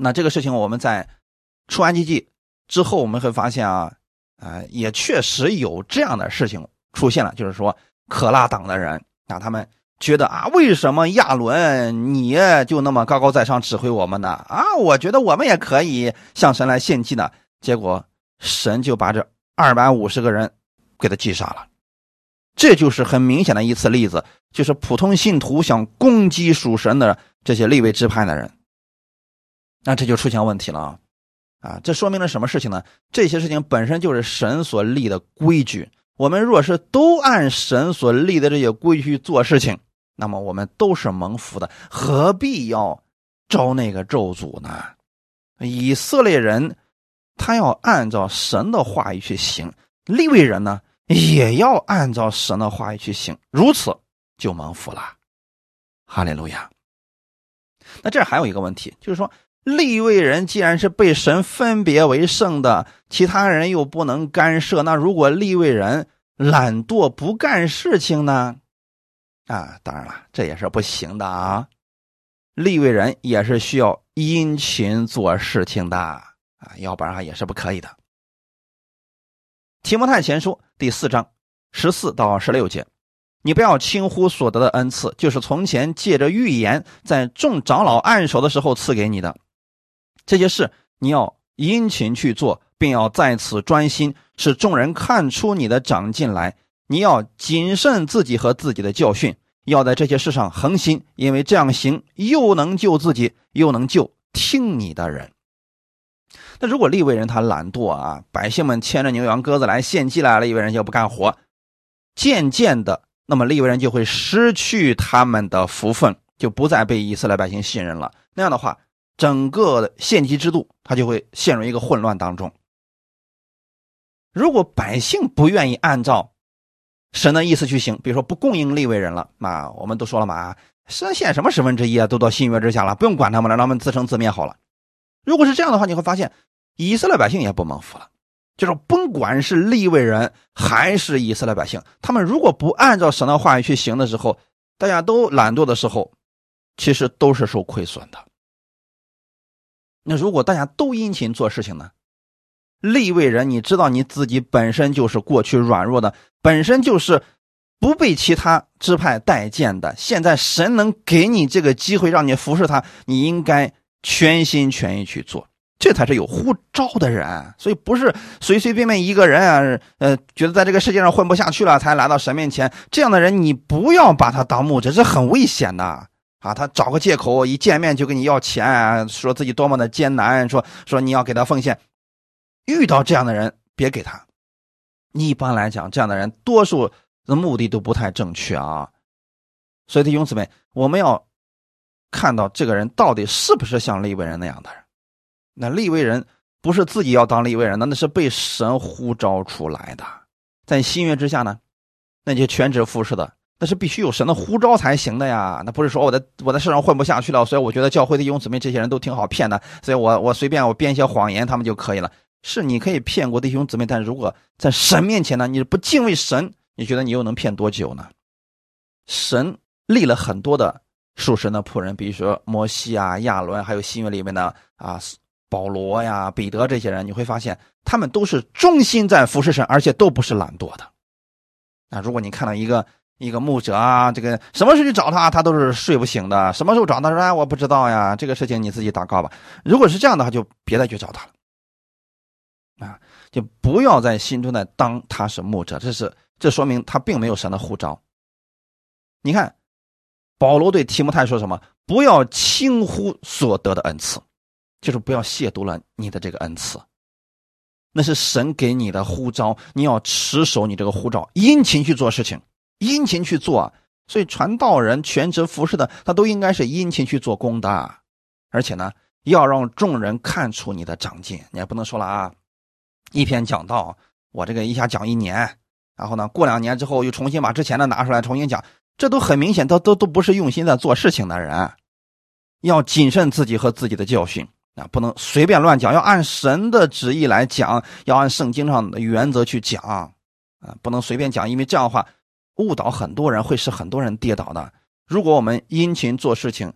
那这个事情我们在出安基记之后，我们会发现啊，啊，也确实有这样的事情出现了，就是说，可拉党的人啊，他们觉得啊，为什么亚伦你就那么高高在上指挥我们呢？啊，我觉得我们也可以向神来献祭的，结果神就把这。二百五十个人给他击杀了，这就是很明显的一次例子，就是普通信徒想攻击属神的这些立位支派的人，那这就出现问题了啊！啊，这说明了什么事情呢？这些事情本身就是神所立的规矩，我们若是都按神所立的这些规矩做事情，那么我们都是蒙福的，何必要招那个咒诅呢？以色列人。他要按照神的话语去行，利未人呢也要按照神的话语去行，如此就蒙福了。哈利路亚。那这还有一个问题，就是说立位人既然是被神分别为圣的，其他人又不能干涉，那如果立位人懒惰不干事情呢？啊，当然了，这也是不行的啊。利未人也是需要殷勤做事情的。啊，要不然也是不可以的。提摩太前书第四章十四到十六节，你不要轻忽所得的恩赐，就是从前借着预言在众长老按手的时候赐给你的这些事，你要殷勤去做，并要在此专心，使众人看出你的长进来。你要谨慎自己和自己的教训，要在这些事上恒心，因为这样行又能救自己，又能救听你的人。那如果立位人他懒惰啊，百姓们牵着牛羊鸽子来献祭来了，立位人就不干活，渐渐的，那么立位人就会失去他们的福分，就不再被以色列百姓信任了。那样的话，整个献祭制度他就会陷入一个混乱当中。如果百姓不愿意按照神的意思去行，比如说不供应立位人了，那我们都说了嘛，神献什么十分之一啊，都到新约之下了，不用管他们了，让他们自生自灭好了。如果是这样的话，你会发现。以色列百姓也不蒙福了，就是甭管是立位人还是以色列百姓，他们如果不按照神的话语去行的时候，大家都懒惰的时候，其实都是受亏损的。那如果大家都殷勤做事情呢？立位人，你知道你自己本身就是过去软弱的，本身就是不被其他支派待见的。现在神能给你这个机会，让你服侍他，你应该全心全意去做。这才是有呼召的人，所以不是随随便便一个人啊，呃，觉得在这个世界上混不下去了才来到神面前。这样的人，你不要把他当牧者，这很危险的啊！他找个借口，一见面就跟你要钱，说自己多么的艰难，说说你要给他奉献。遇到这样的人，别给他。一般来讲，这样的人多数的目的都不太正确啊。所以弟兄姊妹，我们要看到这个人到底是不是像利未人那样的人。那立位人不是自己要当立位人，那那是被神呼召出来的。在新约之下呢，那些全职服侍的，那是必须有神的呼召才行的呀。那不是说我在我在世上混不下去了，所以我觉得教会的弟兄姊妹这些人都挺好骗的，所以我我随便我编一些谎言，他们就可以了。是你可以骗过弟兄姊妹，但如果在神面前呢，你不敬畏神，你觉得你又能骗多久呢？神立了很多的属神的仆人，比如说摩西啊、亚伦，还有新约里面的啊。保罗呀，彼得这些人，你会发现他们都是忠心在服侍神，而且都不是懒惰的。那，如果你看到一个一个牧者啊，这个什么时候去找他，他都是睡不醒的。什么时候找他说，哎，我不知道呀，这个事情你自己祷告吧。如果是这样的话，就别再去找他了。啊，就不要在心中呢当他是牧者，这是这说明他并没有神的呼召。你看，保罗对提摩太说什么？不要轻忽所得的恩赐。就是不要亵渎了你的这个恩赐，那是神给你的呼召，你要持守你这个呼召，殷勤去做事情，殷勤去做。所以传道人全职服侍的，他都应该是殷勤去做工的，而且呢，要让众人看出你的长进。你也不能说了啊，一篇讲道，我这个一下讲一年，然后呢，过两年之后又重新把之前的拿出来重新讲，这都很明显，都都都不是用心在做事情的人，要谨慎自己和自己的教训。啊，不能随便乱讲，要按神的旨意来讲，要按圣经上的原则去讲，啊，不能随便讲，因为这样的话误导很多人，会使很多人跌倒的。如果我们殷勤做事情，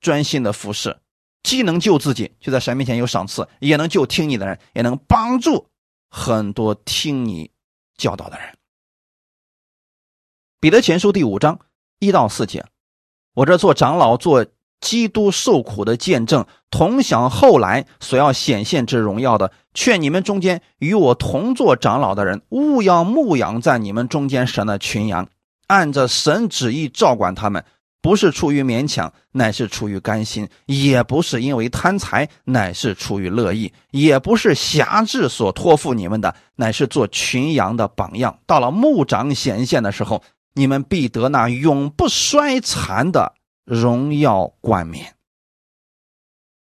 专心的服侍，既能救自己，就在神面前有赏赐，也能救听你的人，也能帮助很多听你教导的人。彼得前书第五章一到四节，我这做长老做。基督受苦的见证，同享后来所要显现之荣耀的，劝你们中间与我同做长老的人，勿要牧养在你们中间神的群羊，按着神旨意照管他们，不是出于勉强，乃是出于甘心；也不是因为贪财，乃是出于乐意；也不是辖制所托付你们的，乃是做群羊的榜样。到了牧长显现的时候，你们必得那永不衰残的。荣耀冠冕。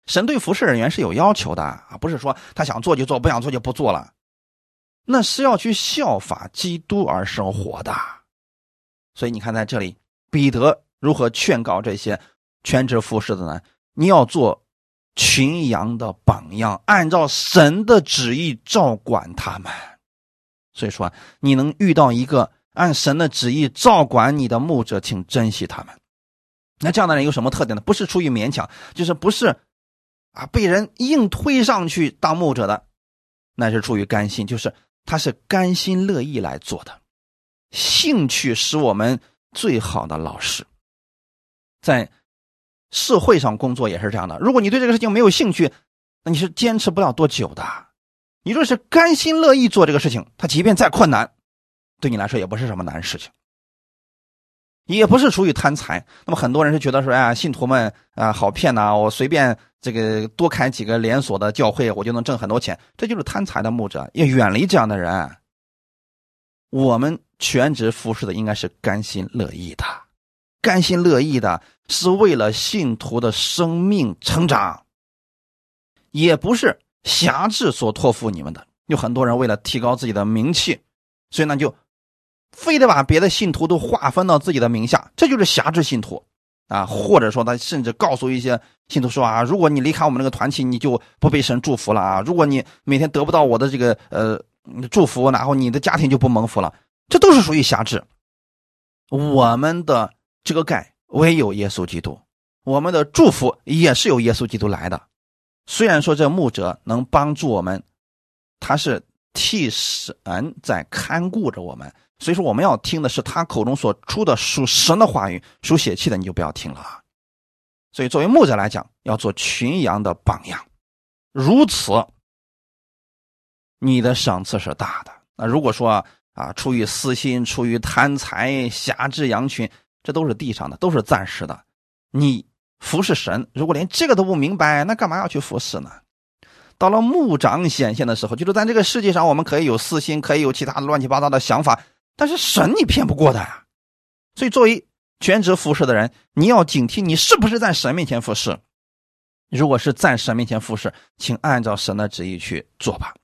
神对服侍人员是有要求的啊，不是说他想做就做，不想做就不做了。那是要去效法基督而生活的。所以你看，在这里，彼得如何劝告这些全职服侍的呢？你要做群羊的榜样，按照神的旨意照管他们。所以说，你能遇到一个按神的旨意照管你的牧者，请珍惜他们。那这样的人有什么特点呢？不是出于勉强，就是不是啊被人硬推上去当牧者的，那是出于甘心，就是他是甘心乐意来做的。兴趣是我们最好的老师，在社会上工作也是这样的。如果你对这个事情没有兴趣，那你是坚持不了多久的。你若是甘心乐意做这个事情，他即便再困难，对你来说也不是什么难事情。也不是出于贪财，那么很多人是觉得说，哎，信徒们啊好骗呐，我随便这个多开几个连锁的教会，我就能挣很多钱，这就是贪财的牧者，要远离这样的人。我们全职服侍的应该是甘心乐意的，甘心乐意的是为了信徒的生命成长，也不是辖制所托付你们的。有很多人为了提高自己的名气，所以呢就。非得把别的信徒都划分到自己的名下，这就是辖制信徒啊！或者说，他甚至告诉一些信徒说啊，如果你离开我们这个团体，你就不被神祝福了啊！如果你每天得不到我的这个呃祝福，然后你的家庭就不蒙福了，这都是属于辖制。我们的遮盖唯有耶稣基督，我们的祝福也是由耶稣基督来的。虽然说这牧者能帮助我们，他是替神在看顾着我们，所以说我们要听的是他口中所出的属神的话语，属血气的你就不要听了。所以作为牧者来讲，要做群羊的榜样，如此，你的赏赐是大的。那如果说啊，出于私心，出于贪财，辖制羊群，这都是地上的，都是暂时的。你。服侍神，如果连这个都不明白，那干嘛要去服侍呢？到了牧长显现的时候，就是在这个世界上，我们可以有私心，可以有其他乱七八糟的想法，但是神你骗不过的呀。所以，作为全职服侍的人，你要警惕，你是不是在神面前服侍？如果是在神面前服侍，请按照神的旨意去做吧。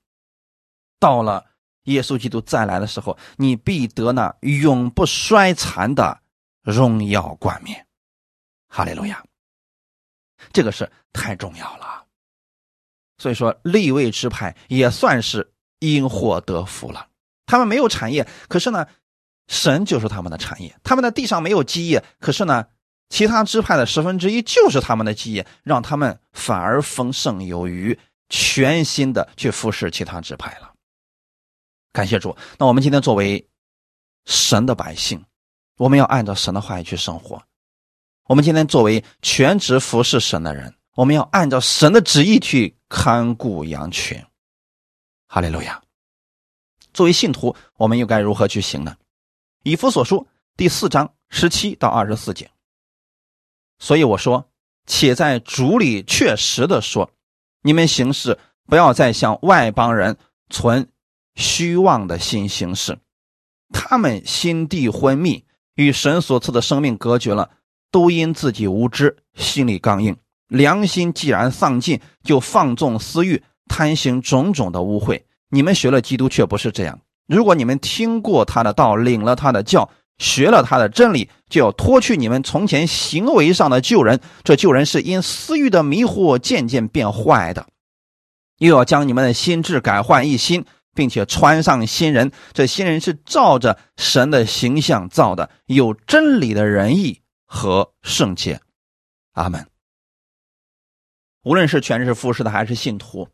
到了耶稣基督再来的时候，你必得那永不衰残的荣耀冠冕。哈利路亚。这个是太重要了，所以说立位支派也算是因祸得福了。他们没有产业，可是呢，神就是他们的产业。他们的地上没有基业，可是呢，其他支派的十分之一就是他们的基业，让他们反而丰盛有余，全心的去服侍其他支派了。感谢主。那我们今天作为神的百姓，我们要按照神的话语去生活。我们今天作为全职服侍神的人，我们要按照神的旨意去看顾羊群。哈利路亚！作为信徒，我们又该如何去行呢？以弗所书第四章十七到二十四节。所以我说，且在主里确实的说，你们行事不要再向外邦人存虚妄的心行事，他们心地昏迷，与神所赐的生命隔绝了。都因自己无知，心里刚硬，良心既然丧尽，就放纵私欲，贪行种种的污秽。你们学了基督，却不是这样。如果你们听过他的道，领了他的教，学了他的真理，就要脱去你们从前行为上的旧人。这旧人是因私欲的迷惑渐渐变坏的，又要将你们的心智改换一新，并且穿上新人。这新人是照着神的形象造的，有真理的仁义。和圣洁，阿门。无论是全职服侍的还是信徒，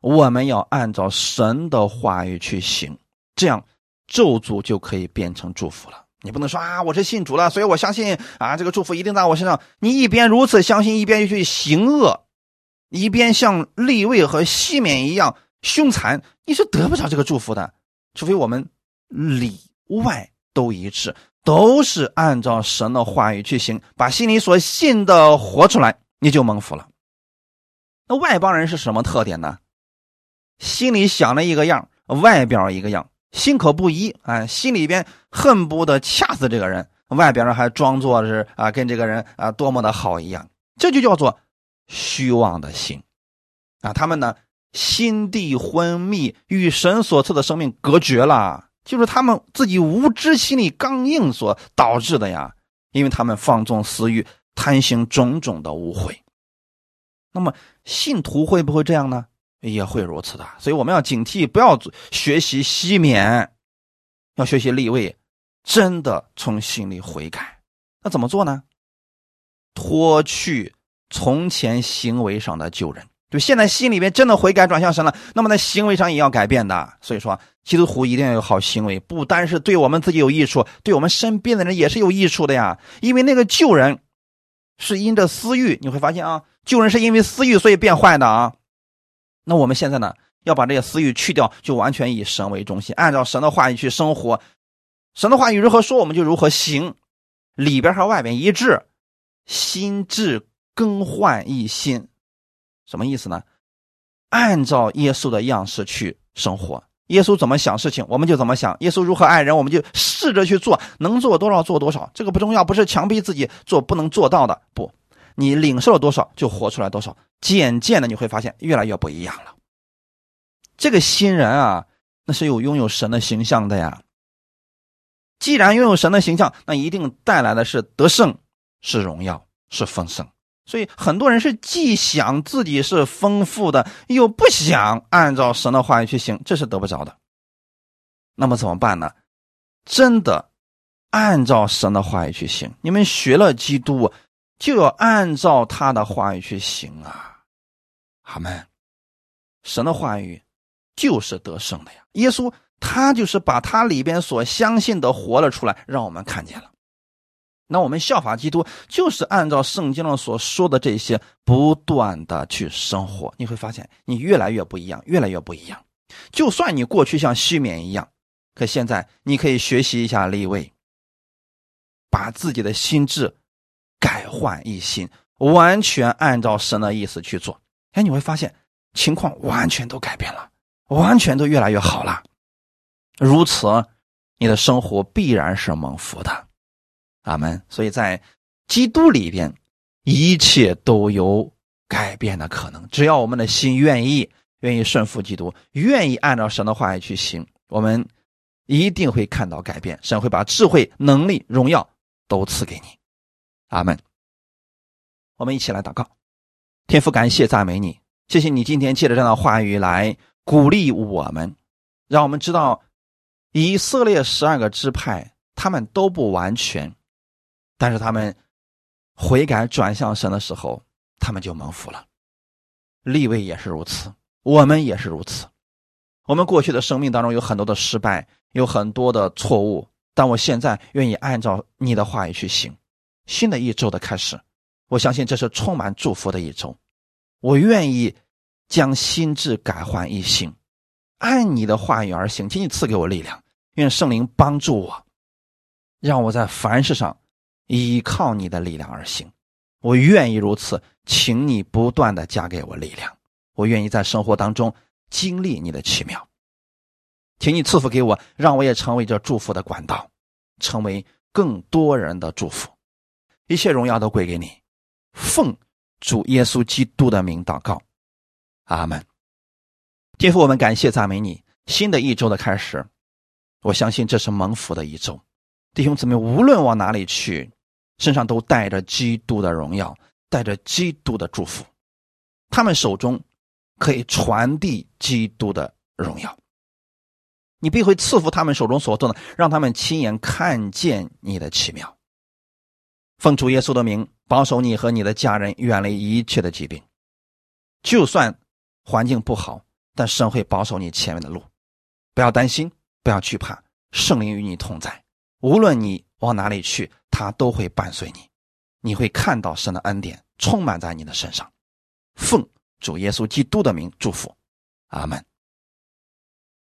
我们要按照神的话语去行，这样咒诅就可以变成祝福了。你不能说啊，我是信主了，所以我相信啊，这个祝福一定在我身上。你一边如此相信，一边又去行恶，一边像利位和西缅一样凶残，你是得不着这个祝福的。除非我们里外都一致。都是按照神的话语去行，把心里所信的活出来，你就蒙福了。那外邦人是什么特点呢？心里想了一个样，外表一个样，心口不一啊，心里边恨不得掐死这个人，外表上还装作是啊跟这个人啊多么的好一样，这就叫做虚妄的心啊。他们呢心地昏迷，与神所赐的生命隔绝了。就是他们自己无知、心里刚硬所导致的呀，因为他们放纵私欲，贪行种种的污秽。那么信徒会不会这样呢？也会如此的。所以我们要警惕，不要学习西缅，要学习立位，真的从心里悔改。那怎么做呢？脱去从前行为上的旧人。就现在心里面真的悔改转向神了，那么在行为上也要改变的。所以说，基督徒一定要有好行为，不单是对我们自己有益处，对我们身边的人也是有益处的呀。因为那个旧人是因着私欲，你会发现啊，旧人是因为私欲所以变坏的啊。那我们现在呢，要把这些私欲去掉，就完全以神为中心，按照神的话语去生活。神的话语如何说，我们就如何行，里边和外边一致，心智更换一新。什么意思呢？按照耶稣的样式去生活，耶稣怎么想事情，我们就怎么想；耶稣如何爱人，我们就试着去做，能做多少做多少。这个不重要，不是强逼自己做不能做到的。不，你领受了多少就活出来多少。渐渐的你会发现越来越不一样了。这个新人啊，那是有拥有神的形象的呀。既然拥有神的形象，那一定带来的是得胜，是荣耀，是丰盛。所以很多人是既想自己是丰富的，又不想按照神的话语去行，这是得不着的。那么怎么办呢？真的按照神的话语去行。你们学了基督，就要按照他的话语去行啊！阿门。神的话语就是得胜的呀。耶稣他就是把他里边所相信的活了出来，让我们看见了。那我们效法基督，就是按照圣经上所说的这些，不断的去生活。你会发现，你越来越不一样，越来越不一样。就算你过去像西缅一样，可现在你可以学习一下立位，把自己的心智改换一新，完全按照神的意思去做。哎，你会发现情况完全都改变了，完全都越来越好了。如此，你的生活必然是蒙福的。阿门。所以在基督里边，一切都有改变的可能。只要我们的心愿意。愿意顺服基督，愿意按照神的话语去行，我们一定会看到改变。神会把智慧、能力、荣耀都赐给你。阿门。我们一起来祷告，天父，感谢赞美你，谢谢你今天借着这样的话语来鼓励我们，让我们知道以色列十二个支派他们都不完全，但是他们悔改转向神的时候，他们就蒙福了。立位也是如此。我们也是如此，我们过去的生命当中有很多的失败，有很多的错误，但我现在愿意按照你的话语去行。新的一周的开始，我相信这是充满祝福的一周。我愿意将心智改换一新，按你的话语而行。请你赐给我力量，愿圣灵帮助我，让我在凡事上依靠你的力量而行。我愿意如此，请你不断的加给我力量。我愿意在生活当中经历你的奇妙，请你赐福给我，让我也成为这祝福的管道，成为更多人的祝福。一切荣耀都归给你，奉主耶稣基督的名祷告，阿门。天父，我们感谢赞美你。新的一周的开始，我相信这是蒙福的一周。弟兄姊妹，无论往哪里去，身上都带着基督的荣耀，带着基督的祝福，他们手中。可以传递基督的荣耀，你必会赐福他们手中所做的，让他们亲眼看见你的奇妙。奉主耶稣的名，保守你和你的家人远离一切的疾病。就算环境不好，但神会保守你前面的路。不要担心，不要惧怕，圣灵与你同在。无论你往哪里去，他都会伴随你。你会看到神的恩典充满在你的身上。奉。主耶稣基督的名祝福，阿门。